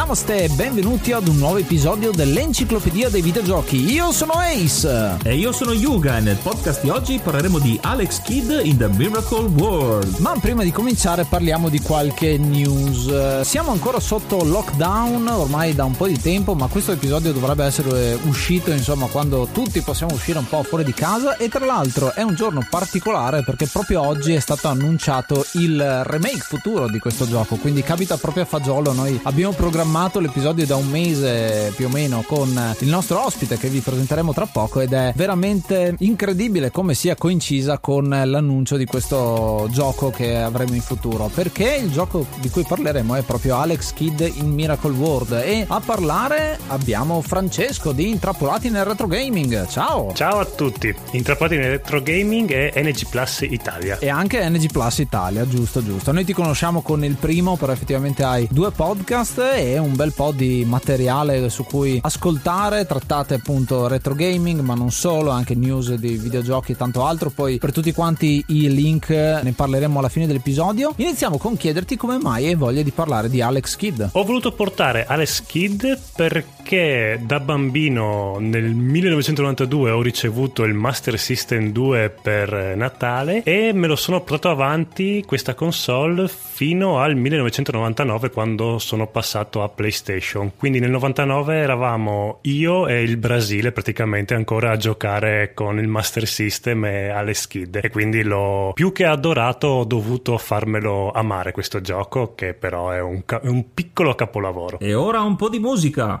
Namaste e benvenuti ad un nuovo episodio dell'Enciclopedia dei Videogiochi. Io sono Ace. E io sono Yuga e nel podcast di oggi parleremo di Alex Kidd in The Miracle World. Ma prima di cominciare parliamo di qualche news. Siamo ancora sotto lockdown ormai da un po' di tempo, ma questo episodio dovrebbe essere uscito insomma quando tutti possiamo uscire un po' fuori di casa e tra l'altro è un giorno particolare perché proprio oggi è stato annunciato il remake futuro di questo gioco, quindi capita proprio a fagiolo. Noi abbiamo programmato programmato l'episodio da un mese più o meno con il nostro ospite che vi presenteremo tra poco ed è veramente incredibile come sia coincisa con l'annuncio di questo gioco che avremo in futuro. Perché il gioco di cui parleremo è proprio Alex Kidd in Miracle World. E a parlare abbiamo Francesco di Intrappolati nel Retro Gaming. Ciao! Ciao a tutti. Intrappolati nel Retro Gaming e NG Plus Italia. E anche NG Plus Italia giusto giusto. Noi ti conosciamo con il primo però effettivamente hai due podcast e un bel po' di materiale su cui ascoltare, trattate appunto retro gaming, ma non solo, anche news di videogiochi e tanto altro. Poi per tutti quanti i link ne parleremo alla fine dell'episodio. Iniziamo con chiederti come mai hai voglia di parlare di Alex Kidd. Ho voluto portare Alex Kidd perché da bambino nel 1992 ho ricevuto il Master System 2 per Natale e me lo sono portato avanti questa console fino al 1999 quando sono passato a PlayStation. Quindi nel 99 eravamo io e il Brasile praticamente ancora a giocare con il Master System e alle skid. E quindi l'ho più che adorato, ho dovuto farmelo amare questo gioco, che però è un, è un piccolo capolavoro. E ora un po' di musica.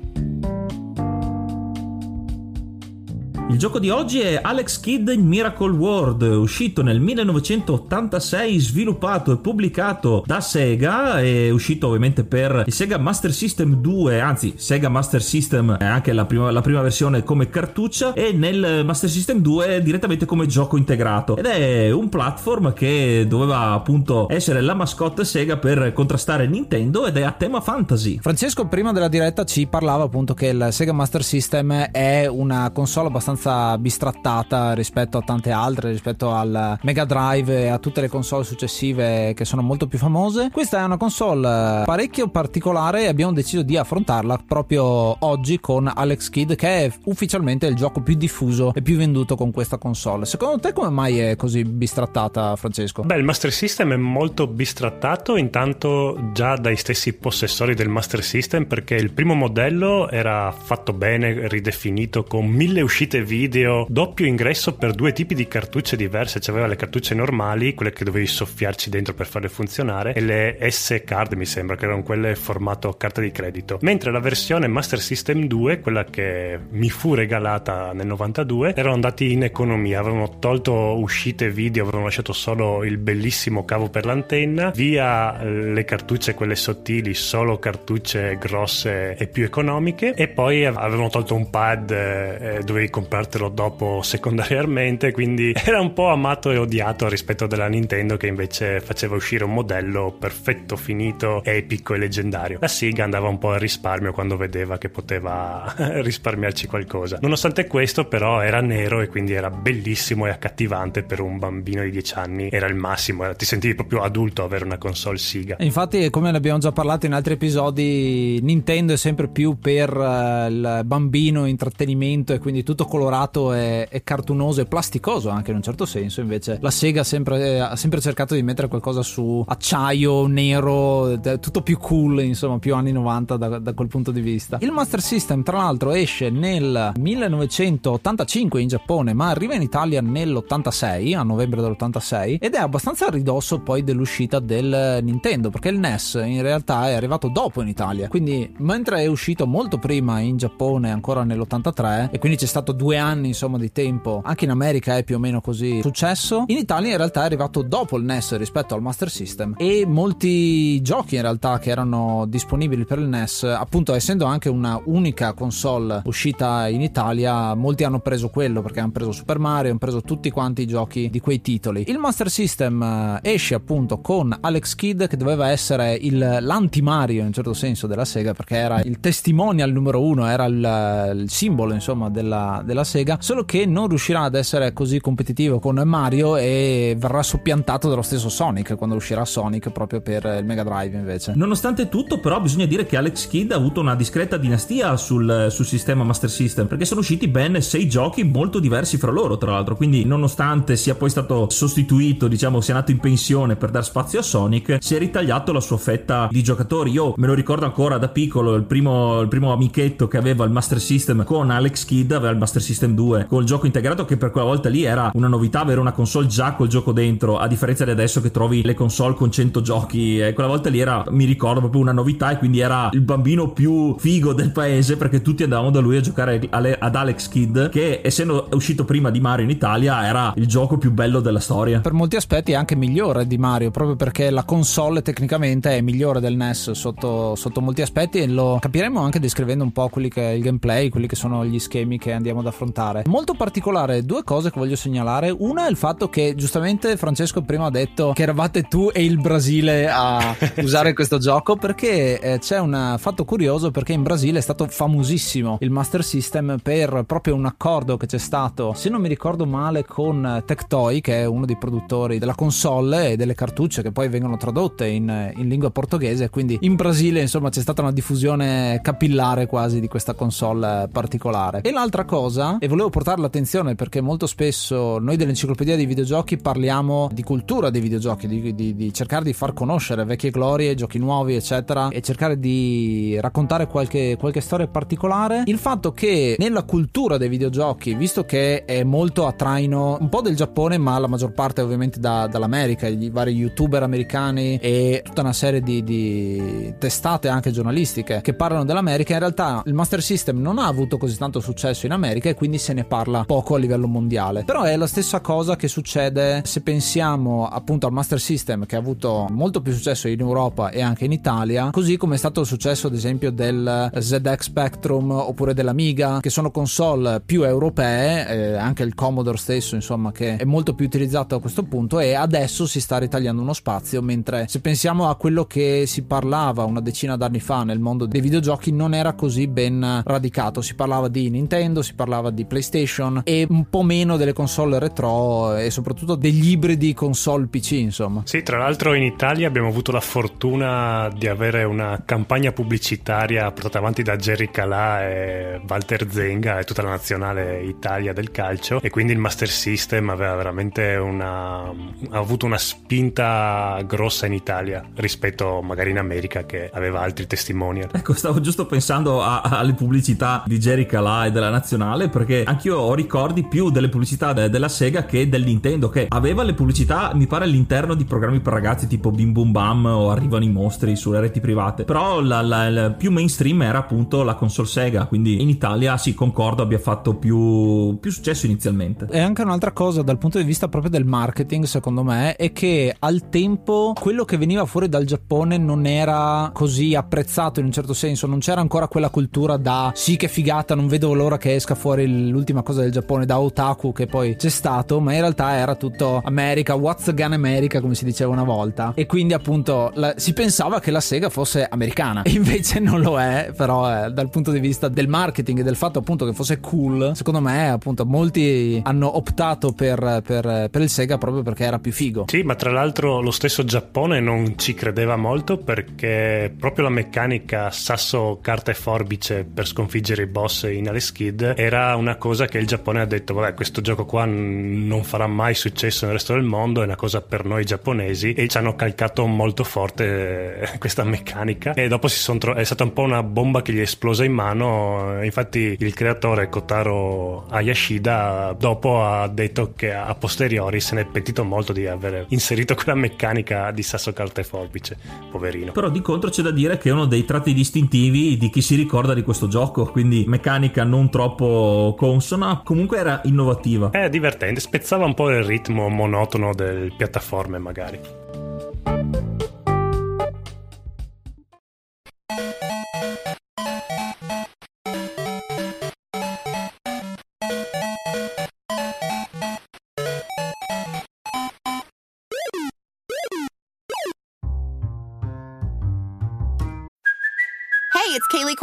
Il gioco di oggi è Alex Kidd in Miracle World, uscito nel 1986, sviluppato e pubblicato da Sega, è uscito ovviamente per il Sega Master System 2, anzi Sega Master System è anche la prima, la prima versione come cartuccia e nel Master System 2 direttamente come gioco integrato. Ed è un platform che doveva appunto essere la mascotte Sega per contrastare Nintendo ed è a tema fantasy. Francesco prima della diretta ci parlava appunto che il Sega Master System è una console abbastanza abbastanza bistrattata rispetto a tante altre, rispetto al Mega Drive e a tutte le console successive che sono molto più famose. Questa è una console parecchio particolare e abbiamo deciso di affrontarla proprio oggi con Alex Kidd che è ufficialmente il gioco più diffuso e più venduto con questa console. Secondo te come mai è così bistrattata Francesco? Beh, il Master System è molto bistrattato intanto già dai stessi possessori del Master System perché il primo modello era fatto bene, ridefinito con mille uscite video, doppio ingresso per due tipi di cartucce diverse. C'aveva le cartucce normali, quelle che dovevi soffiarci dentro per farle funzionare, e le S-card mi sembra che erano quelle formato carta di credito. Mentre la versione Master System 2, quella che mi fu regalata nel 92, erano andati in economia, avevano tolto uscite video, avevano lasciato solo il bellissimo cavo per l'antenna, via le cartucce quelle sottili, solo cartucce grosse e più economiche e poi avevano tolto un pad e eh, dovevi comprartelo dopo secondariamente, quindi era un po' amato e odiato rispetto della Nintendo che invece faceva uscire un modello perfetto, finito, epico e leggendario. La Sega andava un po' al risparmio quando vedeva che poteva risparmiarci qualcosa. Nonostante questo però era nero e quindi era bellissimo e accattivante per un bambino di 10 anni, era il massimo, ti sentivi proprio adulto avere una console Sega. Infatti come ne abbiamo già parlato in altri episodi, Nintendo è sempre più per uh, il bambino intrattenimento e quindi tutto colorato e, e, cartunoso e plasticoso anche in un certo senso. Invece la Sega sempre, ha sempre cercato di mettere qualcosa su acciaio nero, tutto più cool, insomma, più anni 90 da, da quel punto di vista. Il Master System, tra l'altro, esce nel 1985 in Giappone, ma arriva in Italia nell'86, a novembre dell'86, ed è abbastanza a ridosso poi dell'uscita del Nintendo, perché il NES in realtà è arrivato dopo in Italia. Quindi, mentre è uscito molto prima in Giappone, ancora nell'83, e quindi c'è stato due anni insomma di tempo, anche in America è più o meno così successo. In Italia in realtà è arrivato dopo il NES rispetto al Master System e molti giochi in realtà che erano disponibili per il NES, appunto essendo anche una unica console uscita in Italia, molti hanno preso quello perché hanno preso Super Mario, hanno preso tutti quanti i giochi di quei titoli. Il Master System eh, esce appunto con Alex Kidd che doveva essere il, l'anti-Mario in un certo senso della Sega perché era il testimonial numero uno, era il, il simbolo insomma della, della, Sega, solo che non riuscirà ad essere così competitivo con Mario e verrà soppiantato dallo stesso Sonic quando uscirà Sonic proprio per il Mega Drive invece. Nonostante tutto però bisogna dire che Alex Kidd ha avuto una discreta dinastia sul, sul sistema Master System perché sono usciti ben sei giochi molto diversi fra loro tra l'altro, quindi nonostante sia poi stato sostituito, diciamo sia nato in pensione per dar spazio a Sonic, si è ritagliato la sua fetta di giocatori. Io me lo ricordo ancora da piccolo, il primo, il primo amichetto che aveva il Master System con Alex Kidd aveva il Master System 2 con il gioco integrato che per quella volta lì era una novità avere una console già col gioco dentro, a differenza di adesso che trovi le console con 100 giochi. E quella volta lì era, mi ricordo, proprio una novità e quindi era il bambino più figo del paese perché tutti andavamo da lui a giocare ad Alex Kidd che essendo uscito prima di Mario in Italia era il gioco più bello della storia. Per molti aspetti è anche migliore di Mario proprio perché la console tecnicamente è migliore del NES sotto, sotto molti aspetti e lo capiremo anche descrivendo un po' quelli che è il gameplay, quelli che sono gli schemi che andiamo ad affrontare. Molto particolare, due cose che voglio segnalare. Una è il fatto che giustamente Francesco prima ha detto che eravate tu e il Brasile a usare questo gioco perché eh, c'è un fatto curioso perché in Brasile è stato famosissimo il Master System per proprio un accordo che c'è stato, se non mi ricordo male, con Tectoy che è uno dei produttori della console e delle cartucce che poi vengono tradotte in, in lingua portoghese, quindi in Brasile insomma c'è stata una diffusione capillare quasi di questa console particolare. E l'altra cosa, e volevo portare l'attenzione perché molto spesso noi dell'enciclopedia dei videogiochi parliamo di cultura dei videogiochi, di, di, di cercare di far conoscere vecchie glorie, giochi nuovi eccetera e cercare di raccontare qualche, qualche storia particolare. Il fatto che nella cultura dei videogiochi, visto che è molto a traino un po' del Giappone ma la maggior parte ovviamente da, dall'America, i vari youtuber americani e tutta una serie di, di testate anche giornalistiche che parlano dell'America, in realtà il Master System non ha avuto così tanto successo in America e quindi se ne parla poco a livello mondiale. Però è la stessa cosa che succede se pensiamo appunto al Master System che ha avuto molto più successo in Europa e anche in Italia, così come è stato il successo ad esempio del ZX Spectrum oppure dell'Amiga, che sono console più europee, eh, anche il Commodore stesso insomma che è molto più utilizzato a questo punto e adesso si sta ritagliando uno spazio, mentre se pensiamo a quello che si parlava una decina d'anni fa nel mondo dei videogiochi non era così ben radicato, si parlava di Nintendo, si parlava di PlayStation e un po' meno delle console retro e soprattutto degli ibridi console PC, insomma. Sì, tra l'altro in Italia abbiamo avuto la fortuna di avere una campagna pubblicitaria portata avanti da Jerry Calà e Walter Zenga e tutta la nazionale Italia del calcio e quindi il Master System aveva veramente una ha avuto una spinta grossa in Italia rispetto magari in America che aveva altri testimonial. Ecco, stavo giusto pensando a, alle pubblicità di Jerry Calà e della nazionale perché anch'io ho ricordi più delle pubblicità de- della Sega che del Nintendo che aveva le pubblicità mi pare all'interno di programmi per ragazzi tipo Bim Bum Bam o Arrivano i mostri sulle reti private. Però la, la, la più mainstream era appunto la console Sega quindi in Italia sì concordo abbia fatto più, più successo inizialmente. E anche un'altra cosa dal punto di vista proprio del marketing secondo me è che al tempo quello che veniva fuori dal Giappone non era così apprezzato in un certo senso non c'era ancora quella cultura da sì che figata non vedo l'ora che esca fuori l'ultima cosa del Giappone da otaku che poi c'è stato ma in realtà era tutto America what's gun America come si diceva una volta. E quindi appunto la, si pensava che la Sega fosse americana. Invece non lo è però eh, dal punto di vista del marketing e del fatto appunto che fosse cool secondo me appunto molti hanno optato per, per, per il Sega proprio perché era più figo. Sì ma tra l'altro lo stesso Giappone non ci credeva molto perché proprio la meccanica sasso carta e forbice per sconfiggere i boss in Alex Kid era una cosa che il Giappone ha detto vabbè questo gioco qua non farà mai successo nel resto del mondo è una cosa per noi giapponesi e ci hanno calcato molto forte eh, questa meccanica. E dopo tro- è stata un po' una bomba che gli è esplosa in mano infatti il creatore Kotaro Ayashida dopo ha detto che a posteriori se ne è pentito molto di aver inserito quella meccanica di sasso carta e forbice poverino. Però di contro c'è da dire che è uno dei tratti distintivi di chi si ricorda di questo gioco quindi meccanica non troppo consona comunque era innovativa. È divertente spezzava un po' il ritmo monotono delle piattaforme magari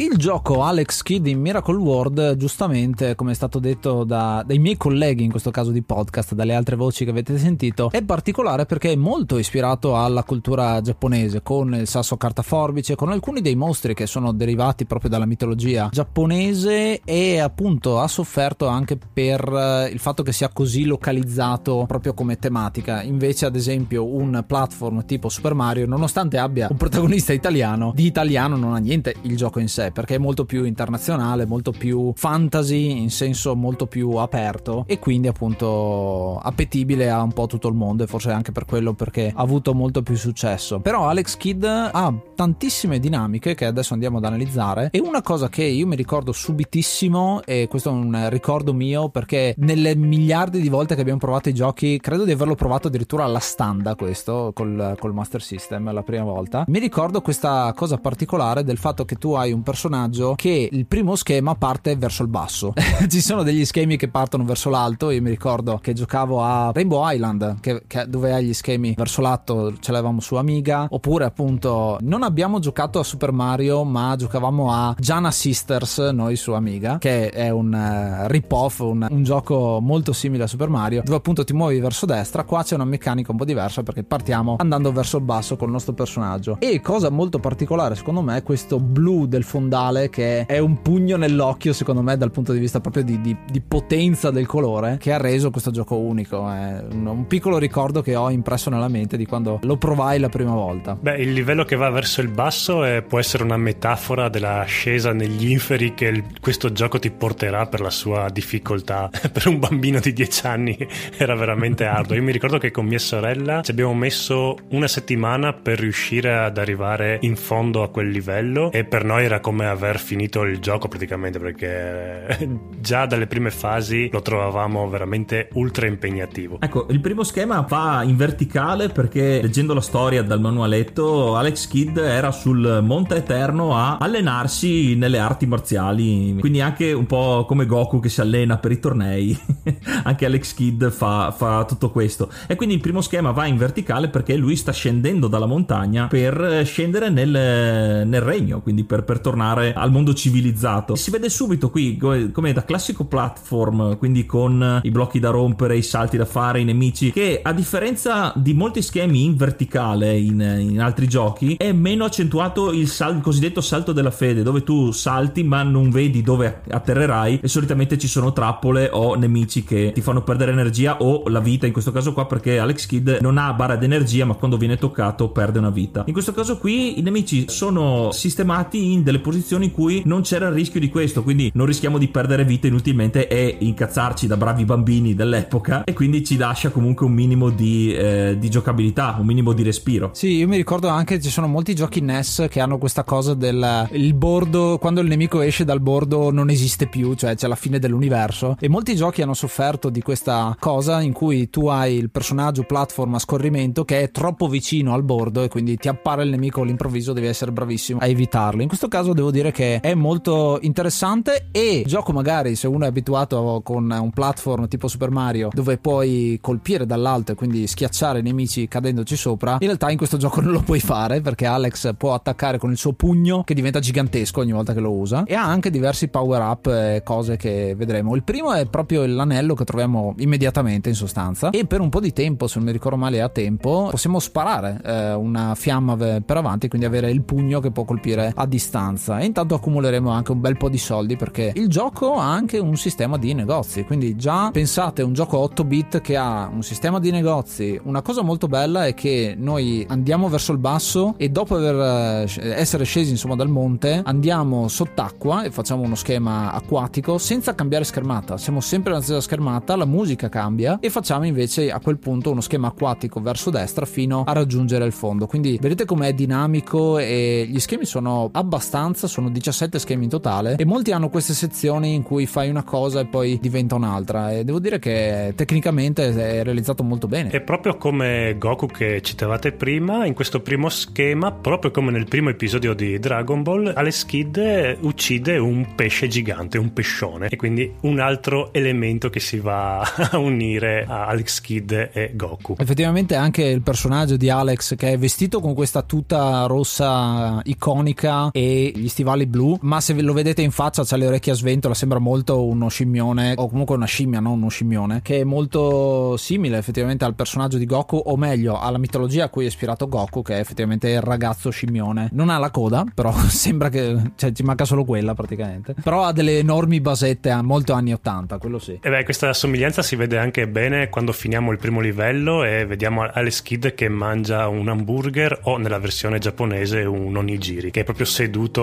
Il gioco Alex Kidd in Miracle World, giustamente, come è stato detto da, dai miei colleghi, in questo caso di podcast, dalle altre voci che avete sentito, è particolare perché è molto ispirato alla cultura giapponese, con il sasso carta forbice, con alcuni dei mostri che sono derivati proprio dalla mitologia giapponese e appunto ha sofferto anche per eh, il fatto che sia così localizzato proprio come tematica. Invece, ad esempio, un platform tipo Super Mario, nonostante abbia un protagonista italiano, di italiano non ha niente il gioco in sé perché è molto più internazionale, molto più fantasy in senso molto più aperto e quindi appunto appetibile a un po' tutto il mondo e forse anche per quello perché ha avuto molto più successo. Però Alex Kidd ha tantissime dinamiche che adesso andiamo ad analizzare e una cosa che io mi ricordo subitissimo e questo è un ricordo mio perché nelle miliardi di volte che abbiamo provato i giochi credo di averlo provato addirittura alla standa questo col, col Master System la prima volta mi ricordo questa cosa particolare del fatto che tu hai un personaggio personaggio che il primo schema parte verso il basso. Ci sono degli schemi che partono verso l'alto. Io mi ricordo che giocavo a Rainbow Island, che, che dove hai gli schemi verso l'alto, ce l'avevamo su Amiga. Oppure, appunto, non abbiamo giocato a Super Mario, ma giocavamo a Jana Sisters, noi su Amiga, che è un uh, rip-off, un, un gioco molto simile a Super Mario, dove appunto ti muovi verso destra. Qua c'è una meccanica un po' diversa perché partiamo andando verso il basso con il nostro personaggio. E cosa molto particolare, secondo me, è questo blu del fondale fondale che è un pugno nell'occhio secondo me dal punto di vista proprio di, di, di potenza del colore che ha reso questo gioco unico. È un, un, piccolo ricordo che ho impresso nella mente di quando lo provai la prima volta. Beh il livello che va verso il basso è, può essere una metafora dell'ascesa negli inferi che il, questo gioco ti porterà per la sua difficoltà. Per un bambino di 10 anni era veramente arduo. Io mi ricordo che con mia sorella ci abbiamo messo una settimana per riuscire ad arrivare in fondo a quel livello e per noi era come come aver finito il gioco praticamente perché già dalle prime fasi lo trovavamo veramente ultra impegnativo. Ecco, il primo schema va in verticale perché leggendo la storia dal manualetto Alex Kidd era sul Monte Eterno a allenarsi nelle arti marziali, quindi anche un po' come Goku che si allena per i tornei, anche Alex Kidd fa, fa tutto questo. E quindi il primo schema va in verticale perché lui sta scendendo dalla montagna per scendere nel, nel regno, quindi per, per, tornare al mondo civilizzato. Si vede subito qui come da classico platform, quindi con i blocchi da rompere, i salti da fare, i nemici, che a differenza di molti schemi in verticale in, in altri giochi, è meno accentuato il, sal, il cosiddetto salto della fede, dove tu salti ma non vedi dove atterrerai e solitamente ci sono trappole o nemici che ti fanno perdere energia o la vita in questo caso qua perché Alex Kidd non ha barra d'energia ma quando viene toccato perde una vita. In questo caso qui i nemici sono sistemati in delle posizioni in cui non c'era il rischio di questo, quindi non rischiamo di perdere vita inutilmente e incazzarci da bravi bambini dell'epoca e quindi ci lascia comunque un minimo di, eh, di giocabilità, un minimo di respiro. Sì, io mi ricordo anche che ci sono molti giochi NES che hanno questa cosa del il bordo, quando il nemico esce dal bordo non esiste più, cioè c'è la fine dell'universo e molti giochi hanno sofferto di questa cosa in cui tu hai il personaggio platform a scorrimento che è troppo vicino al bordo e quindi ti appare il nemico all'improvviso, devi essere bravissimo a evitarlo. In questo caso devo dire che è molto interessante e gioco magari se uno è abituato con un platform tipo Super Mario dove puoi colpire dall'alto e quindi schiacciare i nemici cadendoci sopra, in realtà in questo gioco non lo puoi fare perché Alex può attaccare con il suo pugno che diventa gigantesco ogni volta che lo usa e ha anche diversi power up e cose che vedremo. Il primo è proprio l'anello che troviamo immediatamente in sostanza e per un po' di tempo, se non mi ricordo male a tempo, possiamo sparare eh, una fiamma per avanti, quindi avere il pugno che può colpire a distanza e intanto accumuleremo anche un bel po' di soldi perché il gioco ha anche un sistema di negozi, quindi già pensate un gioco 8 bit che ha un sistema di negozi, una cosa molto bella è che noi andiamo verso il basso e dopo aver, eh, essere scesi insomma dal monte andiamo sott'acqua e facciamo uno schema acquatico senza cambiare schermata, siamo sempre nella stessa schermata, la musica cambia e facciamo invece a quel punto uno schema acquatico verso destra fino a raggiungere il fondo, quindi vedete com'è dinamico e gli schemi sono abbastanza, sono 17 schemi in totale e molti hanno queste sezioni in cui fai una cosa e poi diventa un'altra e devo dire che tecnicamente è realizzato molto bene. È proprio come Goku che citavate prima, in questo primo schema, proprio come nel primo episodio di Dragon Ball, Alex Kidd uccide un pesce gigante, un pescione e quindi un altro elemento che si va a unire a Alex Kidd e Goku. Effettivamente anche il personaggio di Alex che è vestito con questa tuta rossa iconica e gli stivali blu, ma se lo vedete in faccia c'ha le orecchie a sventola, sembra molto uno scimmione o comunque una scimmia, non uno scimmione, che è molto simile effettivamente al personaggio di Goku o meglio alla mitologia a cui è ispirato Goku che è effettivamente il ragazzo scimmione. Non ha la coda, però sembra che cioè, ci manca solo quella praticamente. Però ha delle enormi basette a molto anni 80, quello sì. E beh, questa somiglianza si vede anche bene quando finiamo il primo livello e vediamo Alex Kidd che mangia un hamburger o nella versione giapponese un onigiri, che è proprio seduto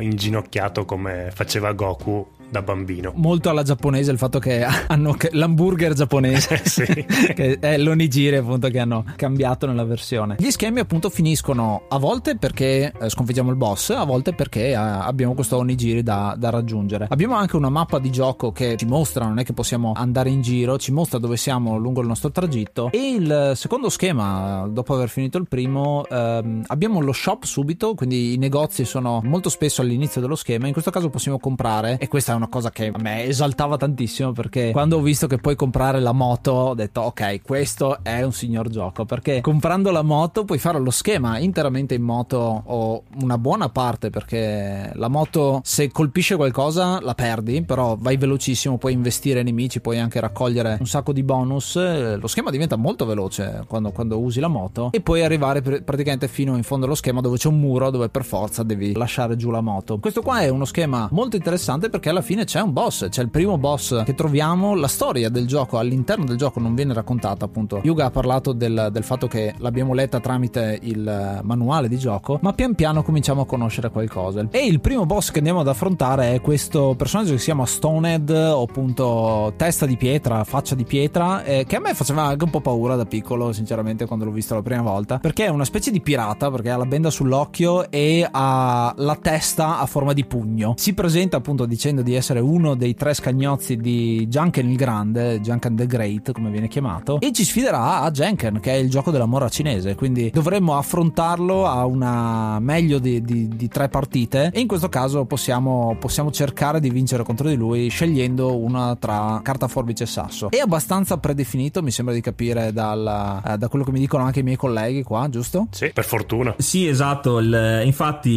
inginocchiato come faceva Goku da bambino. Molto alla giapponese il fatto che hanno l'hamburger giapponese, che è l'onigiri appunto che hanno cambiato nella versione. Gli schemi appunto finiscono a volte perché eh, sconfiggiamo il boss, a volte perché eh, abbiamo questo onigiri da, da raggiungere. Abbiamo anche una mappa di gioco che ci mostra, non è che possiamo andare in giro, ci mostra dove siamo lungo il nostro tragitto e il secondo schema, dopo aver finito il primo, ehm, abbiamo lo shop subito, quindi i negozi sono molto spesso all'inizio dello schema, in questo caso possiamo comprare e questa è una cosa che a me esaltava tantissimo perché quando ho visto che puoi comprare la moto ho detto ok questo è un signor gioco perché comprando la moto puoi fare lo schema interamente in moto o una buona parte perché la moto se colpisce qualcosa la perdi però vai velocissimo puoi investire nemici puoi anche raccogliere un sacco di bonus lo schema diventa molto veloce quando, quando usi la moto e puoi arrivare praticamente fino in fondo allo schema dove c'è un muro dove per forza devi lasciare giù la moto questo qua è uno schema molto interessante perché alla fine c'è un boss, c'è il primo boss che troviamo, la storia del gioco all'interno del gioco non viene raccontata appunto. Yuga ha parlato del, del fatto che l'abbiamo letta tramite il manuale di gioco, ma pian piano cominciamo a conoscere qualcosa. E il primo boss che andiamo ad affrontare è questo personaggio che si chiama Stonehead o appunto testa di pietra, faccia di pietra, eh, che a me faceva anche un po' paura da piccolo sinceramente quando l'ho visto la prima volta, perché è una specie di pirata, perché ha la benda sull'occhio e ha la testa a forma di pugno. Si presenta appunto dicendo di essere uno dei tre scagnozzi di Junken il Grande, Junken the Great come viene chiamato, e ci sfiderà a Jenken che è il gioco della mora cinese, quindi dovremmo affrontarlo a una meglio di, di, di tre partite e in questo caso possiamo, possiamo cercare di vincere contro di lui scegliendo una tra carta, forbice e sasso. È abbastanza predefinito, mi sembra di capire dal, eh, da quello che mi dicono anche i miei colleghi qua, giusto? Sì, per fortuna. Sì, esatto. Il, infatti,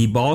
i boss,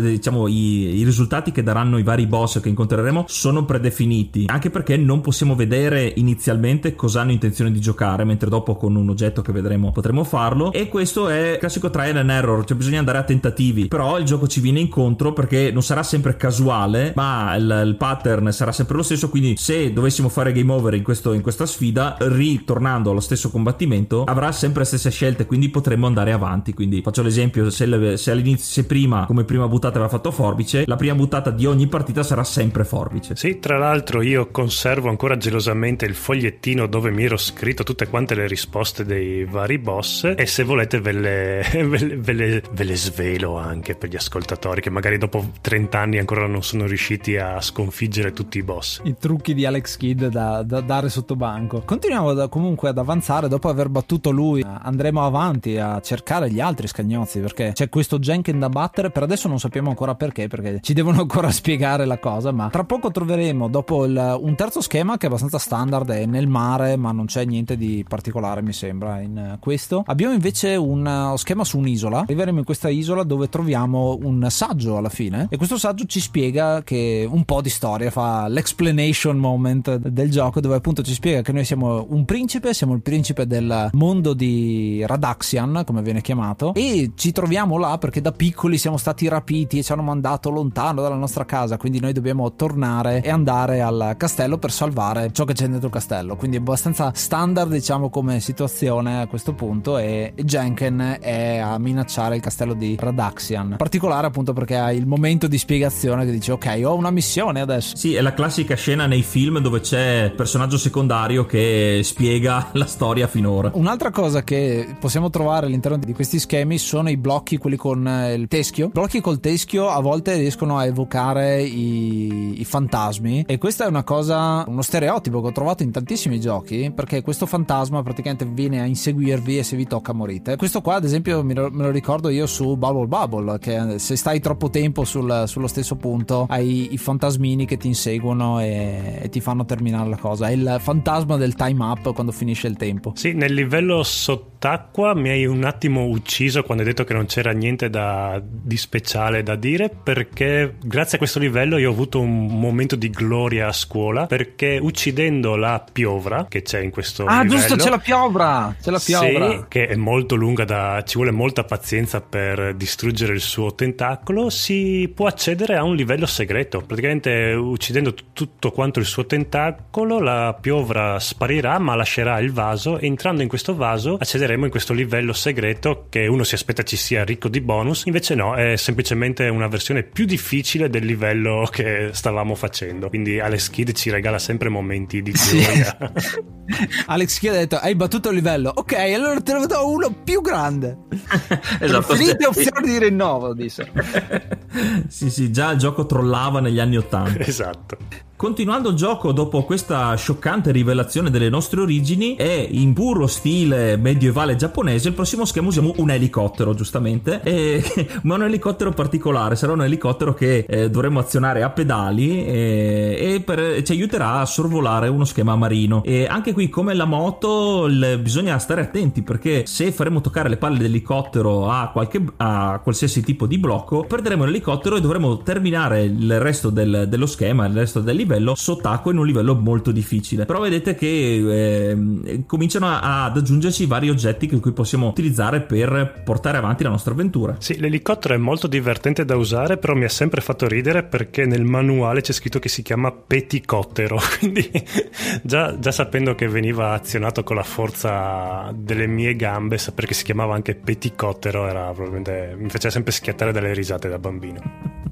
diciamo, i, i, risultati che daranno i vari boss che incontreremo sono predefiniti. Anche perché non possiamo vedere inizialmente cosa hanno intenzione di giocare, mentre dopo con un oggetto che vedremo potremo farlo. E questo è classico trial and error, cioè bisogna andare a tentativi. Però il gioco ci viene incontro perché non sarà sempre casuale, ma il, il pattern sarà sempre lo stesso. Quindi, se dovessimo fare game over in, questo, in questa sfida, ritornando allo stesso combattimento, avrà sempre le stesse scelte, quindi potremmo andare avanti. Quindi faccio l'esempio: se, se all'inizio, se prima come prima buttata aveva fatto forbice, la prima buttata di ogni partita sarà sempre forbice. Sì, tra l'altro io conservo ancora gelosamente il fogliettino dove mi ero scritto tutte quante le risposte dei vari boss e se volete ve le, ve le, ve le, ve le svelo anche per gli ascoltatori che magari dopo 30 anni ancora non sono riusciti a sconfiggere tutti i boss. I trucchi di Alex Kidd da, da dare sotto banco. Continuiamo da, comunque ad avanzare dopo aver battuto lui. Andremo avanti a cercare gli altri scagnozzi perché c'è questo Jenkin da battere. Per adesso non sappiamo ancora perché, perché ci devono ancora spiegare la cosa. Ma tra poco troveremo dopo il, un terzo schema che è abbastanza standard, è nel mare, ma non c'è niente di particolare, mi sembra, in questo. Abbiamo invece un schema su un'isola. Arriveremo in questa isola dove troviamo un saggio alla fine. E questo saggio ci spiega che un po' di storia fa l'explanation moment del gioco, dove appunto ci spiega che noi siamo un principe, siamo il principe del mondo di Radaxian, come viene chiamato, e ci troviamo là perché da piccoli siamo stati rapiti e ci hanno mandato lontano dalla nostra casa, quindi noi dobbiamo tornare e andare al castello per salvare ciò che c'è dentro il castello. Quindi è abbastanza standard, diciamo, come situazione a questo punto e Jenken è a minacciare il castello di Radaxian. Particolare appunto perché ha il momento di spiegazione che dice ok, ho una missione adesso. Sì, è la classica scena nei film dove c'è il personaggio secondario che spiega la storia finora. Un'altra cosa che possiamo trovare all'interno di questi schemi sono i blocchi, quelli con eh, il teschio. Blocchi col teschio a volte riescono a evocare i, i fantasmi e questa è una cosa, uno stereotipo che ho trovato in tantissimi giochi perché questo fantasma praticamente viene a inseguirvi e se vi tocca morite. Questo qua ad esempio me lo, me lo ricordo io su Bubble Bubble che se stai troppo tempo sul, sullo stesso punto hai i fantasmini che ti inseguono e, e ti fanno terminare la cosa. È il fantasma del time up quando finisce il tempo. Sì, nel livello sott'acqua mi hai un attimo ucciso quando hai detto che non c'era niente da, di speciale da dire perché grazie a questo livello io ho avuto un momento di gloria a scuola perché uccidendo la piovra che c'è in questo ah, livello... Ah giusto, c'è la piovra! C'è la piovra! Sì, che è molto lunga da... ci vuole molta pazienza per distruggere il suo tentacolo, si può accedere a un livello segreto. Praticamente uccidendo t- tutto quanto il suo tentacolo la piovra sparirà ma lascerà il vaso e entrando in questo vaso accederemo in questo livello segreto che uno si aspetta ci sia ricco di bonus, invece no, è semplicemente una versione più difficile del livello che stavamo facendo. Quindi Alex Kidd ci regala sempre momenti di gioia. Sì. Alex Kidd ha detto hai battuto il livello, ok, allora te ne do uno più grande. esatto. Finite opzioni di rinnovo, disse. sì, sì, già il gioco trollava negli anni Ottanta. Esatto. Continuando il gioco dopo questa scioccante rivelazione delle nostre origini e in puro stile medievale giapponese, il prossimo schema usiamo un elicottero, giustamente, e, ma un elicottero particolare, sarà un elicottero che eh, dovremo azionare a pedali e, e per, ci aiuterà a sorvolare uno schema marino. E anche qui, come la moto, il, bisogna stare attenti perché se faremo toccare le palle dell'elicottero a, qualche, a qualsiasi tipo di blocco, perderemo l'elicottero e dovremo terminare il resto del- dello schema, il resto del livello sott'acqua in un livello molto difficile. Però vedete che ehm, cominciano a- ad aggiungerci vari oggetti che possiamo utilizzare per portare avanti la nostra avventura. Sì, l'elicottero è molto divertente da usare, però mi ha sempre fatto ridere perché nel manuale c'è scritto che si chiama peticottero, quindi già, già sapendo che veniva azionato con la forza delle mie gambe, sapere che si chiamava anche peticottero era probabilmente mi faceva sempre schiattare dalle risate da bambino.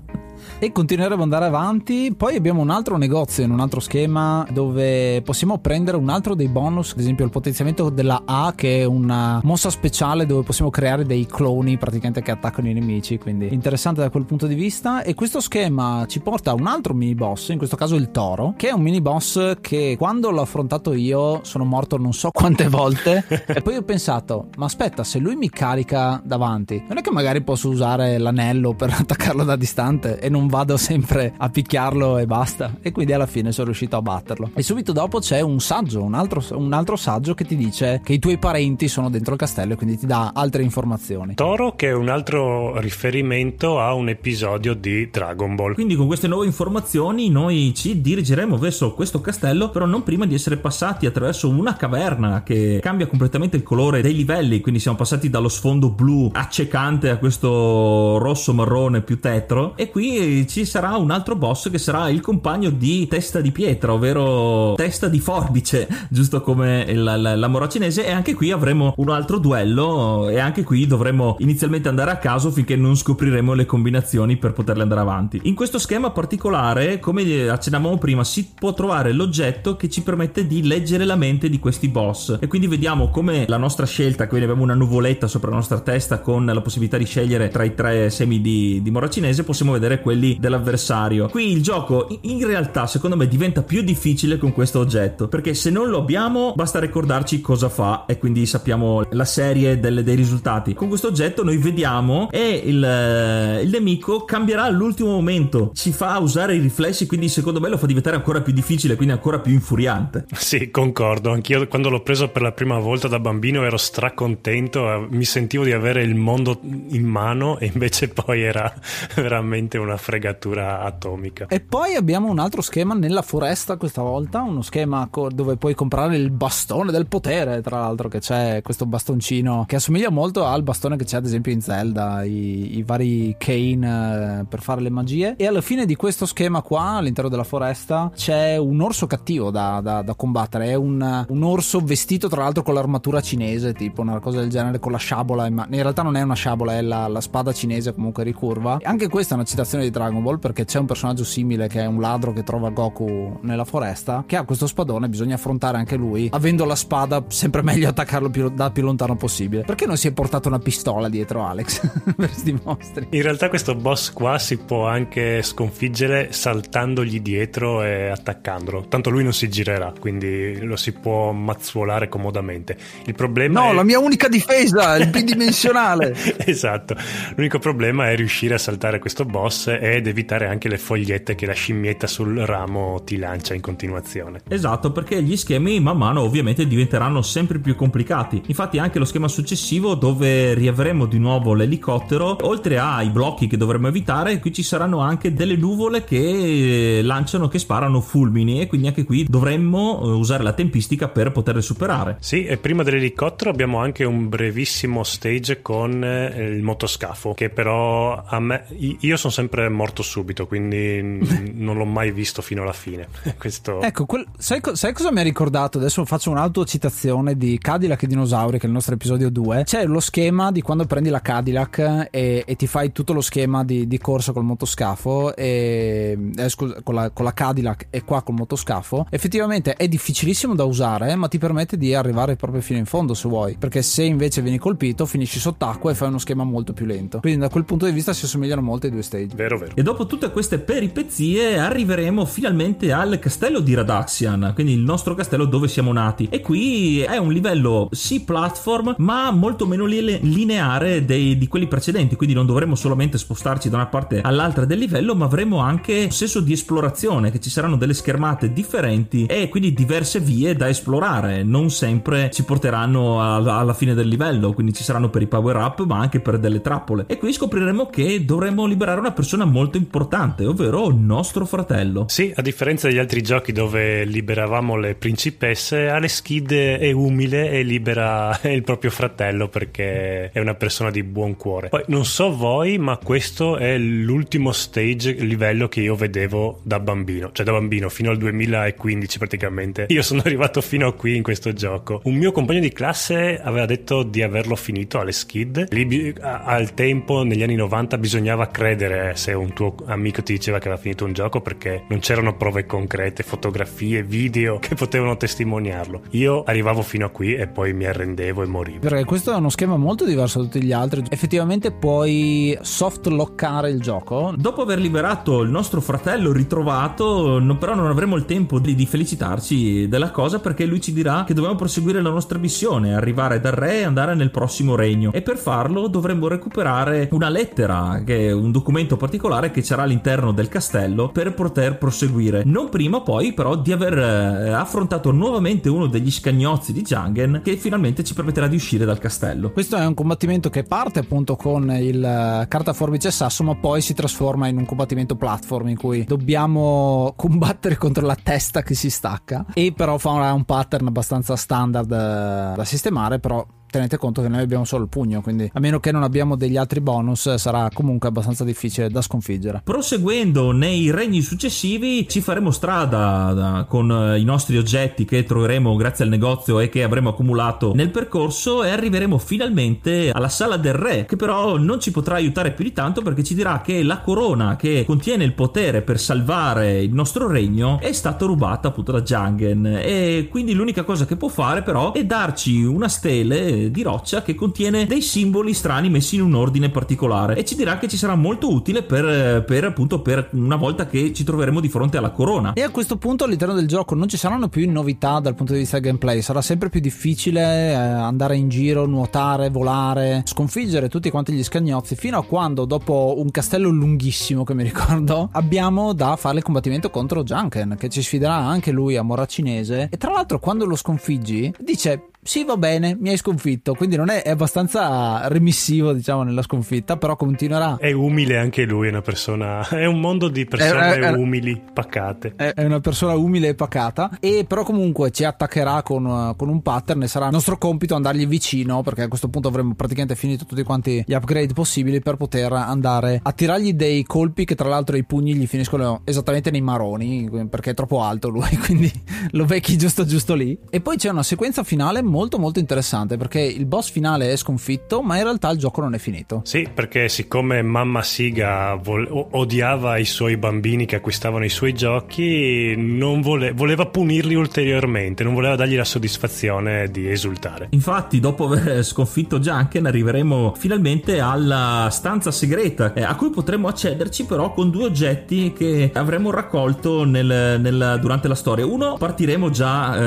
E continueremo ad andare avanti. Poi abbiamo un altro negozio in un altro schema dove possiamo prendere un altro dei bonus, ad esempio il potenziamento della A, che è una mossa speciale dove possiamo creare dei cloni praticamente che attaccano i nemici. Quindi interessante da quel punto di vista. E questo schema ci porta a un altro mini boss, in questo caso il toro, che è un mini boss che quando l'ho affrontato io sono morto non so quante volte. e poi ho pensato, ma aspetta, se lui mi carica davanti, non è che magari posso usare l'anello per attaccarlo da distante e non vado sempre a picchiarlo e basta. E quindi alla fine sono riuscito a batterlo. E subito dopo c'è un saggio, un altro, un altro saggio che ti dice che i tuoi parenti sono dentro il castello e quindi ti dà altre informazioni. Toro che è un altro riferimento a un episodio di Dragon Ball. Quindi con queste nuove informazioni noi ci dirigeremo verso questo castello, però non prima di essere passati attraverso una caverna che cambia completamente il colore dei livelli, quindi siamo passati dallo sfondo blu accecante a questo rosso marrone più tetro e qui ci sarà un altro boss che sarà il compagno di Testa di Pietra, ovvero Testa di Forbice, giusto come il- la, la mora cinese e anche qui avremo un altro duello e anche qui dovremo inizialmente andare a caso finché non scopriremo le combinazioni per poterle andare avanti. In questo schema particolare, come accennavamo prima, si può trovare l'oggetto che ci permette di leggere la mente di questi boss e quindi vediamo come la nostra scelta, quindi abbiamo una nuvoletta sopra la nostra testa con la possibilità di scegliere tra i tre semi di, di mora cinese, possiamo vedere quelli dell'avversario. Qui il gioco in- realtà secondo me diventa più difficile con questo oggetto perché se non lo abbiamo basta ricordarci cosa fa e quindi sappiamo la serie delle- dei risultati. Con questo oggetto noi vediamo e il, eh, il nemico cambierà all'ultimo momento, ci fa usare i riflessi quindi secondo me lo fa diventare ancora più difficile, quindi ancora più infuriante. Sì, concordo. Anch'io quando l'ho preso per la prima volta da bambino ero stracontento, eh, mi sentivo di avere il mondo in mano e invece poi era veramente una fregatura atomica. E poi abbiamo un altro schema nella foresta questa volta, uno schema co- dove puoi comprare il bastone del potere, tra l'altro che c'è questo bastoncino che assomiglia molto al bastone che c'è ad esempio in Zelda, i, i vari Kane eh, per fare le magie. E alla fine di questo schema qua, all'interno della foresta, c'è un orso cattivo da, da- da combattere, è un, un orso vestito tra l'altro con l'armatura cinese, tipo una cosa del genere, con la sciabola, ma- in realtà non è una sciabola, è la, la spada cinese comunque ricurva. E anche questa è una citazione di Dragon Ball perché c'è un personaggio simile che è un ladro che trova Goku nella foresta, che ha questo spadone, bisogna affrontare anche lui, avendo la spada sempre meglio attaccarlo più, da più lontano possibile. Perché non si è portato una pistola dietro Alex per sti mostri? In realtà questo boss qua si può anche sconfiggere saltandogli dietro e attaccandolo. Tanto lui non si girerà, quindi lo si può mazzuolare comodamente. Il problema No, è... la mia unica difesa, il bidimensionale. esatto. L'unico problema è riuscire a saltare questo boss ed evitare anche le fogliette che la scimmietta sul ramo ti lancia in continuazione. Esatto, perché gli schemi man mano ovviamente diventeranno sempre più complicati. Infatti anche lo schema successivo dove riavremo di nuovo l'elicottero, oltre ai blocchi che dovremo evitare, qui ci saranno anche delle nuvole che lanciano, che sparano fulmini e quindi anche qui dovremmo eh, usare la tempistica per poterle superare. Sì, e prima dell'elicottero abbiamo anche un brevissimo stage con eh, il motoscafo, che però a me io sono sempre morto subito, quindi non l'ho mai visto fino alla fine. Questo Ecco, quel- sai, sai cosa mi ha ricordato? Adesso faccio un'autocitazione di Cadillac e Dinosauri, che è il nostro episodio 2. C'è lo schema di quando prendi la Cadillac e, e ti fai tutto lo schema di, di corsa col motoscafo, e, eh, scusa, con, la, con la Cadillac e qua col motoscafo. Effettivamente è difficilissimo da usare, ma ti permette di arrivare proprio fino in fondo se vuoi. Perché se invece vieni colpito, finisci sott'acqua e fai uno schema molto più lento. Quindi da quel punto di vista si assomigliano molto ai due stage. vero vero. E dopo tutte queste peripezie arriveremo finalmente al castello di Radaxian, quindi il nostro castello dove siamo nati. E qui è un livello sì platform, ma molto meno li- lineare dei- di quelli precedenti, quindi non dovremo solamente spostarci da una parte all'altra del livello, ma avremo anche un senso di esplorazione, che ci saranno delle schermate differenti e quindi diverse vie da esplorare, non sempre ci porteranno a- alla fine del livello, quindi ci saranno per i power up, ma anche per delle trappole. E qui scopriremo che dovremo liberare una persona persona molto importante, ovvero nostro fratello. Sì, a differenza degli altri giochi dove liberavamo le principesse, Alex Kidd è umile e libera il proprio fratello perché è una persona di buon cuore. Poi non so voi, ma questo è l'ultimo stage, livello che io vedevo da bambino, cioè da bambino fino al 2015 praticamente. Io sono arrivato fino a qui in questo gioco. Un mio compagno di classe aveva detto di averlo finito alle skid. Lì, al tempo, negli anni 90, bisognava credere se un tuo amico ti diceva che aveva finito un gioco perché non c'erano prove concrete, fotografie, video che potevano testimoniarlo. Io arrivavo fino a qui e poi mi arrendevo e morivo. Perché questo è uno schema molto diverso da tutti gli altri. Effettivamente puoi soft lockare il gioco. Dopo aver liberato il nostro fratello ritrovato, no, però non avremo il tempo di, di felicitarci della cosa perché lui ci dirà che dobbiamo proseguire la nostra missione, arrivare dal re e andare nel prossimo regno. E per farlo dovremmo recuperare una lettera, che è un documento particolare che c'era all'interno del castello per poter proseguire. Non prima poi però di aver eh, affrontato nuovamente uno degli scagnozzi di Jangen che finalmente ci permetterà di uscire dal castello. Questo è un combattimento che parte appunto con il eh, carta forbice sasso, ma poi si trasforma in un combattimento platform in cui dobbiamo combattere contro la testa che si stacca. E però fa un pattern abbastanza standard eh, da sistemare, però tenete conto che noi abbiamo solo il pugno, quindi a meno che non abbiamo degli altri bonus sarà comunque abbastanza difficile da sconfiggere. Proseguendo nei regni successivi ci faremo strada da, con eh, i nostri oggetti che troveremo grazie al negozio e che avremo accumulato nel percorso e arriveremo finalmente alla sala del re che però non ci potrà aiutare più di tanto perché ci dirà che la corona che contiene il potere per salvare il nostro regno è stata rubata appunto da Jangen e quindi l'unica cosa che può fare però è darci una stele di roccia che contiene dei simboli strani messi in un ordine particolare e ci dirà che ci sarà molto utile per, per appunto per una volta che ci troveremo di fronte alla corona. E a questo punto all'interno del gioco non ci saranno più novità dal punto di vista gameplay, sarà sempre più difficile eh, andare in giro, nuotare, volare, sconfiggere tutti quanti gli scagnozzi. Fino a quando dopo un castello lunghissimo che mi ricordo abbiamo da fare il combattimento contro Junken che ci sfiderà anche lui a Mora Cinese. E tra l'altro quando lo sconfiggi dice sì, va bene, mi hai sconfitto. Quindi non è, è, abbastanza remissivo, diciamo, nella sconfitta, però continuerà. È umile anche lui, è una persona. È un mondo di persone è, è, umili, pacate. È, una persona umile e pacata. E però comunque ci attaccherà con, con, un pattern e sarà nostro compito andargli vicino, perché a questo punto avremo praticamente finito tutti quanti gli upgrade possibili per poter andare a tirargli dei colpi che tra l'altro i pugni gli finiscono esattamente nei maroni, perché è troppo alto lui, quindi lo becchi giusto giusto lì. E poi c'è una sequenza finale molto molto interessante perché il boss finale è sconfitto, ma in realtà il gioco non è finito. Sì, perché siccome mamma Siga vol- odiava i suoi bambini che acquistavano i suoi giochi, non vole- voleva punirli ulteriormente, non voleva dargli la soddisfazione di esultare. Infatti, dopo aver sconfitto Junken, arriveremo finalmente alla stanza segreta eh, a cui potremo accederci però con due oggetti che avremo raccolto nel, nel, durante la storia. Uno partiremo già eh,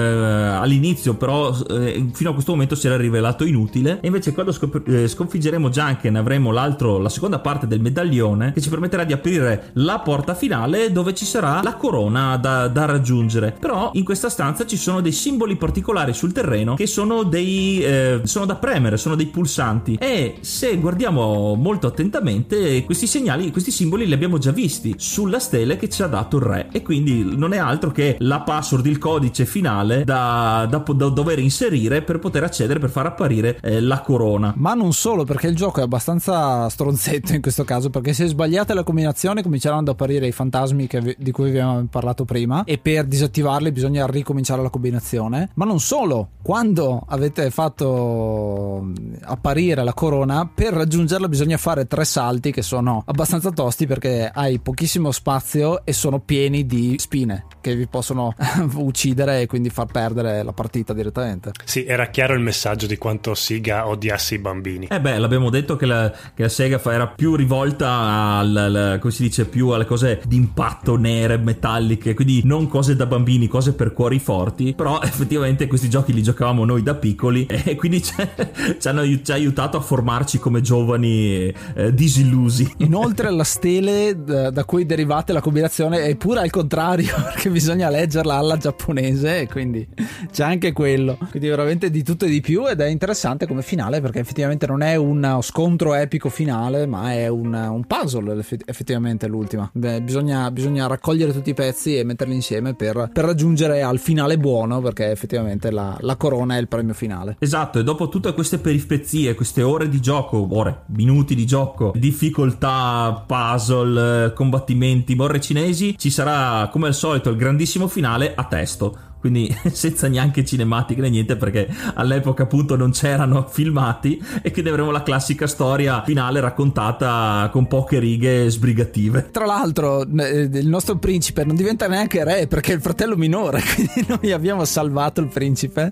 all'inizio, però eh, fino a questo momento si era rivelato inutile. E invece, quando scop- eh, sconfiggeremo Junken, avremo l'altro, la seconda parte del medaglione che ci permetterà di aprire la porta finale dove ci sarà la corona da, da raggiungere. Però in questa stanza ci sono dei simboli particolari sul terreno che sono dei eh, sono da premere, sono dei pulsanti. E se guardiamo molto attentamente, questi segnali, questi simboli li abbiamo già visti sulla stele che ci ha dato il re. E quindi non è altro che la password, il codice finale da, da, da dover inserire inserire per poter accedere, per far apparire eh, la corona. Ma non solo, perché il gioco è abbastanza stronzetto in questo caso, perché se sbagliate la combinazione cominceranno ad apparire i fantasmi che, di cui vi abbiamo parlato prima e per disattivarli bisogna ricominciare la combinazione. Ma non solo, quando avete fatto apparire la corona, per raggiungerla bisogna fare tre salti che sono abbastanza tosti perché hai pochissimo spazio e sono pieni di spine che vi possono uccidere e quindi far perdere la partita direttamente. Sì, era chiaro il messaggio di quanto Siga odiasse i bambini. Eh beh, l'abbiamo detto che la, che la Sega era più rivolta al, al, come si dice, più alle cose d'impatto nere, metalliche, quindi non cose da bambini, cose per cuori forti, però effettivamente questi giochi li giocavamo noi da piccoli e quindi ci hanno ci ha aiutato a formarci come giovani eh, disillusi. Inoltre la stele da, da cui derivate la combinazione è pure al contrario, perché bisogna leggerla alla giapponese e quindi c'è anche quello. Quindi veramente veramente di tutto e di più ed è interessante come finale perché effettivamente non è un scontro epico finale ma è un, un puzzle effettivamente l'ultima. Beh, bisogna, bisogna, raccogliere tutti i pezzi e metterli insieme per, per raggiungere al finale buono perché effettivamente la, la, corona è il premio finale. Esatto e dopo tutte queste peripezie, queste ore di gioco, ore, minuti di gioco, difficoltà, puzzle, combattimenti, morre cinesi, ci sarà come al solito il grandissimo finale a testo quindi senza neanche cinematiche né niente perché all'epoca appunto non c'erano filmati e quindi avremo la classica storia finale raccontata con poche righe sbrigative. Tra l'altro eh, il nostro principe non diventa neanche re perché è il fratello minore, quindi noi abbiamo salvato il principe,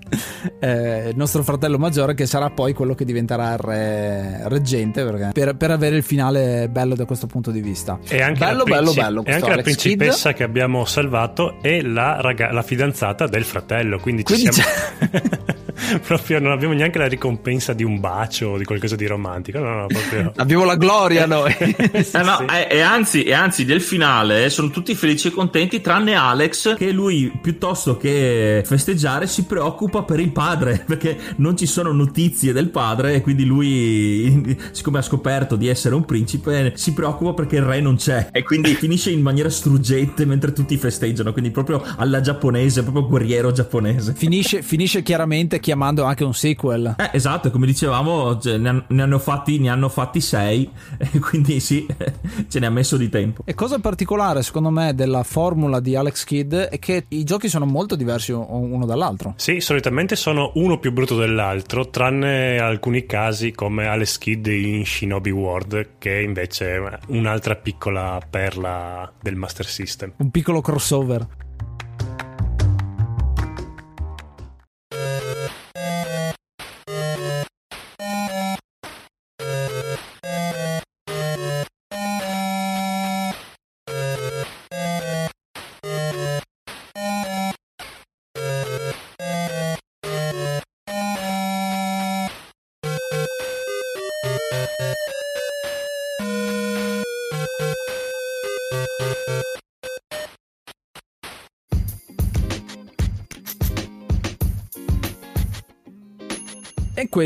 eh, il nostro fratello maggiore che sarà poi quello che diventerà il re reggente per, per, avere il finale bello da questo punto di vista. E anche bello, bello, bello. E anche la principessa Kid. che abbiamo salvato e la, raga- la fidanzata fidanzata del fratello, quindi ci quindi siamo... proprio non abbiamo neanche la ricompensa di un bacio o di qualcosa di romantico. No, no, proprio... abbiamo la gloria noi. sì, eh, no, sì. e, e, anzi, e anzi, del finale sono tutti felici e contenti, tranne Alex, che lui piuttosto che festeggiare si preoccupa per il padre, perché non ci sono notizie del padre e quindi lui, siccome ha scoperto di essere un principe, si preoccupa perché il re non c'è e quindi finisce in maniera struggente mentre tutti festeggiano, quindi proprio alla giapponese, proprio guerriero giapponese. Finisce, finisce chiaramente chiamando anche un sequel. Eh, esatto, come dicevamo, cioè, ne, hanno fatti, ne, hanno fatti, sei, quindi sì, ce ne ha messo di tempo. E cosa particolare secondo me della formula di Alex Kidd è che i giochi sono molto diversi uno dall'altro. Sì, solitamente sono uno più brutto dell'altro, tranne alcuni casi come Alex Kidd in Shinobi World, che invece è un'altra piccola perla del Master System. Un piccolo crossover.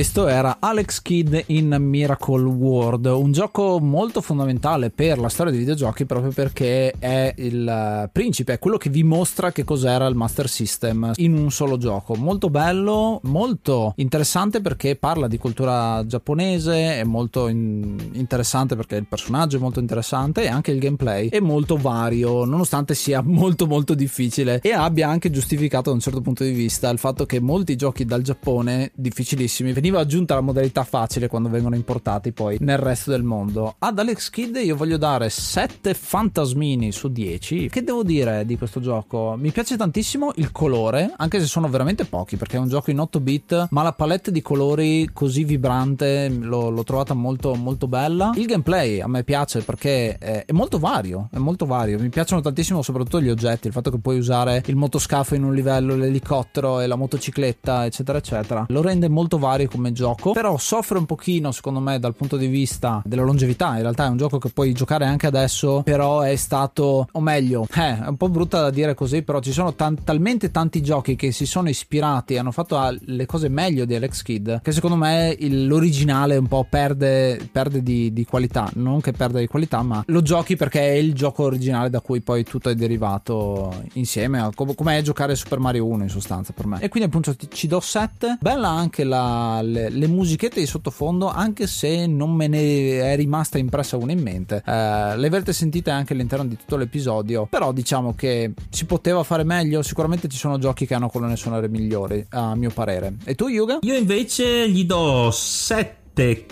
Questo era Alex Kidd in Miracle World, un gioco molto fondamentale per la storia dei videogiochi proprio perché è il principe, è quello che vi mostra che cos'era il Master System in un solo gioco. Molto bello, molto interessante perché parla di cultura giapponese, è molto in- interessante perché il personaggio è molto interessante e anche il gameplay è molto vario, nonostante sia molto molto difficile e abbia anche giustificato da un certo punto di vista il fatto che molti giochi dal Giappone difficilissimi veniva aggiunta la modalità facile quando vengono importati poi nel resto del mondo. Ad Alex Kidd io voglio dare 7 fantasmini su 10. Che devo dire di questo gioco? Mi piace tantissimo il colore, anche se sono veramente pochi perché è un gioco in 8 bit, ma la palette di colori così vibrante l'ho, l'ho trovata molto molto bella. Il gameplay a me piace perché è, è molto vario, è molto vario. Mi piacciono tantissimo soprattutto gli oggetti, il fatto che puoi usare il motoscafo in un livello, l'elicottero e la motocicletta, eccetera eccetera. Lo rende molto vario come gioco, però soffre un pochino secondo me dal punto di vista della longevità. In realtà è un gioco che puoi giocare anche adesso, però è stato, o meglio, eh, è un po' brutta da dire così, però ci sono tan- talmente tanti giochi che si sono ispirati hanno fatto le cose meglio di Alex Kidd, che secondo me il, l'originale un po' perde, perde di, di, qualità, non che perde di qualità, ma lo giochi perché è il gioco originale da cui poi tutto è derivato insieme, a, com- come è giocare Super Mario 1 in sostanza per me. E quindi appunto ci do 7. Bella anche la le, le, musichette di sottofondo, anche se non me ne è rimasta impressa una in mente. Eh, le avete sentite anche all'interno di tutto l'episodio, però diciamo che si poteva fare meglio. Sicuramente ci sono giochi che hanno colonne sonore migliori, a mio parere. E tu, Yuga? Io invece gli do 7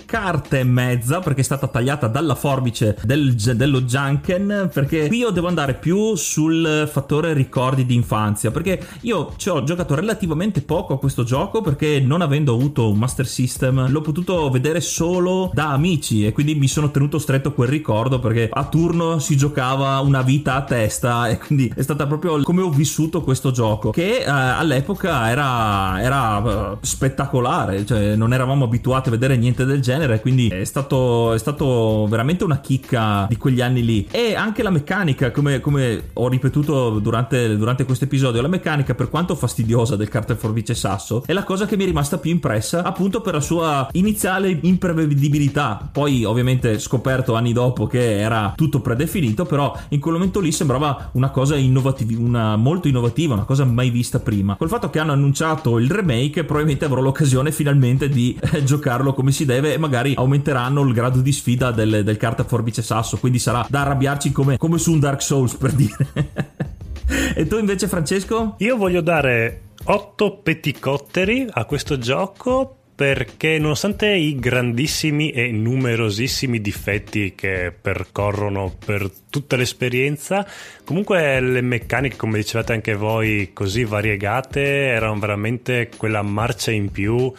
carte e mezza perché è stata tagliata dalla forbice del, dello Junken perché qui io devo andare più sul fattore ricordi di infanzia perché io ci ho giocato relativamente poco a questo gioco perché non avendo avuto un Master System l'ho potuto vedere solo da amici e quindi mi sono tenuto stretto quel ricordo perché a turno si giocava una vita a testa e quindi è stata proprio come ho vissuto questo gioco che eh, all'epoca era, era uh, spettacolare cioè non eravamo abituati a vedere niente niente del genere, quindi è stato, è stato veramente una chicca di quegli anni lì. E anche la meccanica, come, come ho ripetuto durante, durante questo episodio, la meccanica per quanto fastidiosa del cartel forbice sasso è la cosa che mi è rimasta più impressa appunto per la sua iniziale imprevedibilità. Poi ovviamente scoperto anni dopo che era tutto predefinito, però in quel momento lì sembrava una cosa innovativa, una, molto innovativa, una cosa mai vista prima. Col fatto che hanno annunciato il remake, probabilmente avrò l'occasione finalmente di eh, giocarlo come si deve e magari aumenteranno il grado di sfida del, del carta forbice sasso, quindi sarà da arrabbiarci come, come su un Dark Souls per dire. e tu invece Francesco? Io voglio dare 8 petticotteri a questo gioco perché nonostante i grandissimi e numerosissimi difetti che percorrono per tutta l'esperienza, comunque le meccaniche, come dicevate anche voi, così variegate, erano veramente quella marcia in più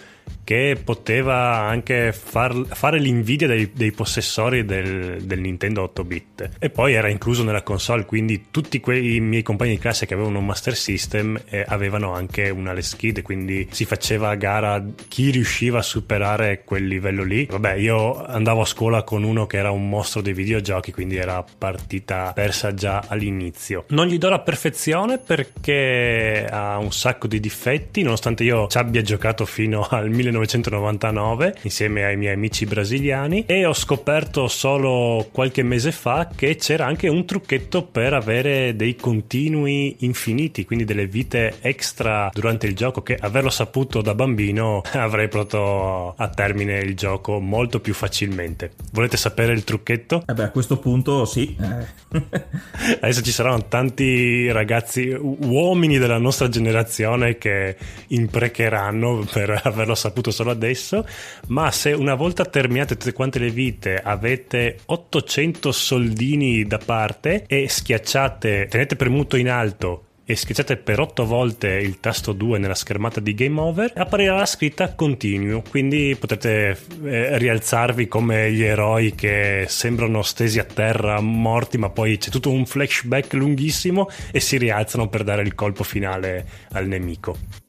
che poteva anche far, fare l'invidia dei, dei possessori del, del, Nintendo 8-bit. E poi era incluso nella console, quindi tutti quei miei compagni di classe che avevano un Master System eh, avevano anche una Let's Kid, quindi si faceva a gara chi riusciva a superare quel livello lì. Vabbè, io andavo a scuola con uno che era un mostro dei videogiochi, quindi era partita persa già all'inizio. Non gli do la perfezione perché ha un sacco di difetti, nonostante io ci abbia giocato fino al 1900 1999 insieme ai miei amici brasiliani e ho scoperto solo qualche mese fa che c'era anche un trucchetto per avere dei continui infiniti, quindi delle vite extra durante il gioco che averlo saputo da bambino avrei portato a termine il gioco molto più facilmente. Volete sapere il trucchetto? Eh beh, a questo punto sì. Adesso ci saranno tanti ragazzi, uomini della nostra generazione che imprecheranno per averlo saputo saputo solo adesso, ma se una volta terminate tutte quante le vite avete 800 soldini da parte e schiacciate, tenete premuto in alto e schiacciate per 8 volte il tasto 2 nella schermata di Game Over, apparirà la scritta Continue, quindi potrete eh, rialzarvi come gli eroi che sembrano stesi a terra, morti, ma poi c'è tutto un flashback lunghissimo e si rialzano per dare il colpo finale al nemico.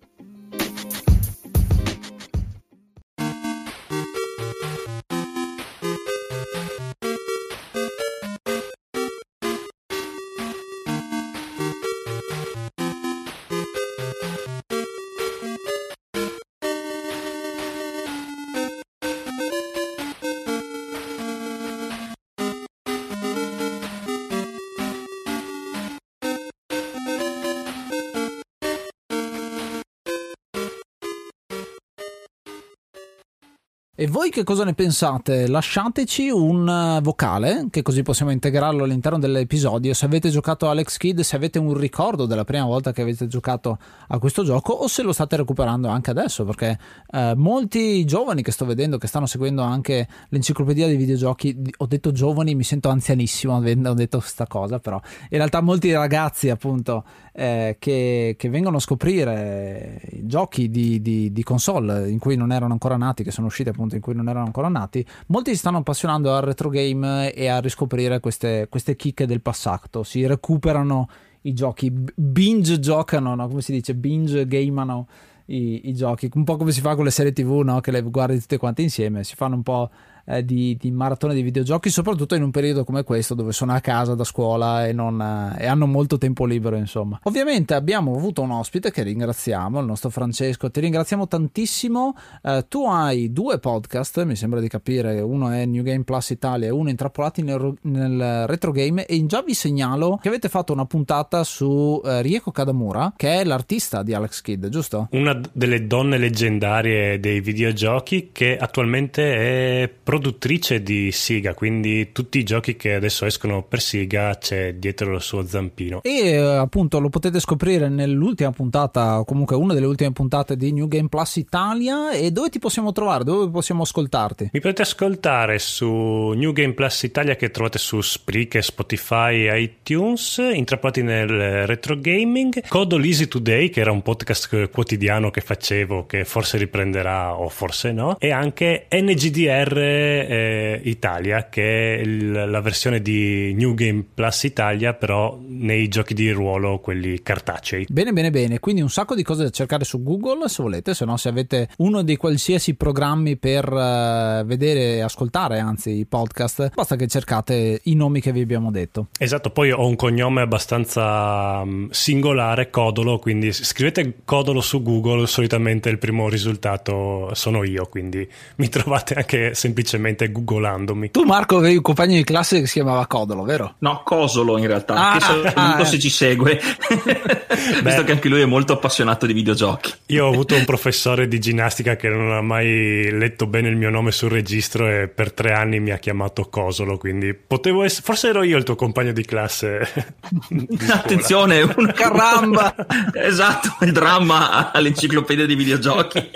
E voi che cosa ne pensate? Lasciateci un eh, vocale, che così possiamo integrarlo all'interno dell'episodio. Se avete giocato Alex Kidd, se avete un ricordo della prima volta che avete giocato a questo gioco, o se lo state recuperando anche adesso, perché eh, molti giovani che sto vedendo, che stanno seguendo anche l'enciclopedia dei videogiochi, ho detto giovani, mi sento anzianissimo avendo detto questa cosa, però in realtà molti ragazzi, appunto, eh, che, che, vengono a scoprire giochi di, di, di console in cui non erano ancora nati, che sono usciti appunto appunto in cui non erano ancora nati, molti si stanno appassionando al retro game e a riscoprire queste, queste chicche del passato, si recuperano i giochi, binge giocano, no? come si dice, binge gamano i, i, giochi, un po' come si fa con le serie tv, no? che le guardi tutte quante insieme, si fanno un po' eh, di, di, maratone di videogiochi, soprattutto in un periodo come questo dove sono a casa da scuola e, non, eh, e, hanno molto tempo libero, insomma. Ovviamente abbiamo avuto un ospite che ringraziamo, il nostro Francesco, ti ringraziamo tantissimo. Eh, tu hai due podcast, mi sembra di capire, uno è New Game Plus Italia e uno intrappolati nel, nel retro game e già vi segnalo che avete fatto una puntata su eh, Rieko Kadamura, che è l'artista di Alex Kidd, giusto? Una delle donne leggendarie dei videogiochi che attualmente è produttrice di Siga, quindi tutti i giochi che adesso escono per Siga c'è dietro il suo zampino. E eh, appunto lo potete scoprire nell'ultima puntata, comunque una delle ultime puntate di New Game Plus Italia. E dove ti possiamo trovare? Dove possiamo ascoltarti? Mi potete ascoltare su New Game Plus Italia che trovate su Spreaker, Spotify e iTunes, intrappolati nel retro gaming. Codol Easy Today, che era un podcast quotidiano che facevo, che forse riprenderà o forse no, e anche NGDR eh, Italia, che è il- la versione di New Game Plus Italia, però nei giochi di ruolo, quelli cartacei. Bene, bene, bene. Quindi un sacco di cose da cercare su Google se volete, se no se avete uno dei qualsiasi programmi per eh, vedere e ascoltare, anzi i podcast, basta che cercate i nomi che vi abbiamo detto. Esatto, poi ho un cognome abbastanza mm, singolare, Codolo, quindi scrivete Codolo su Google, solitamente il primo risultato sono io, quindi mi trovate anche semplicemente googolandomi. Tu Marco avevi un compagno di classe che si chiamava Codolo, vero? No, Cosolo in realtà. Ah, che saluto ah, se eh. ci segue. Visto che anche lui è molto appassionato di videogiochi. Io ho avuto un professore di ginnastica che non ha mai letto bene il mio nome sul registro e per tre anni mi ha chiamato Cosolo, quindi potevo essere, forse ero io il tuo compagno di classe. di. Attenzione, un Caramba! esatto, il dramma all'enciclopedia di videogiochi.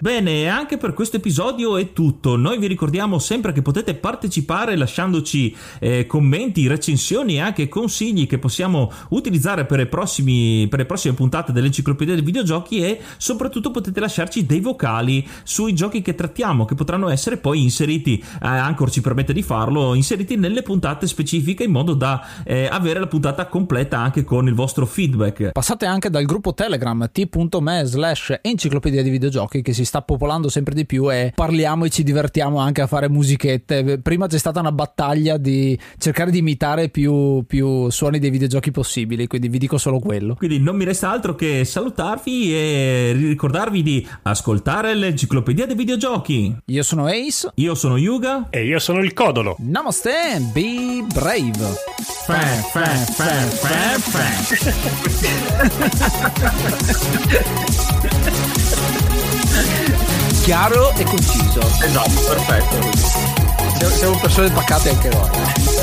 Bene, e anche per questo episodio è tutto. Noi vi ricordiamo sempre che potete partecipare lasciandoci eh, commenti, recensioni e anche consigli che possiamo utilizzare per, prossimi, per le prossime puntate dell'enciclopedia dei videogiochi e soprattutto potete lasciarci dei vocali sui giochi che trattiamo che potranno essere poi inseriti, eh, Anchor ci permette di farlo, inseriti nelle puntate specifiche in modo da eh, avere la puntata completa anche con il vostro feedback. Passate anche dal gruppo Telegram t.me slash enciclopedia di videogiochi che si sta popolando sempre di più e parliamo e ci divertiamo anche a fare musichette. Prima c'è stata una battaglia di cercare di imitare più, più suoni dei videogiochi possibili, quindi vi dico solo quello. Quindi non mi resta altro che salutarvi e ricordarvi di ascoltare l'enciclopedia dei videogiochi. Io sono Ace. Io sono Yuga. E io sono il Codolo. Namaste, be brave. Chiaro e conciso. esatto, perfetto. Siamo persone pacate anche noi.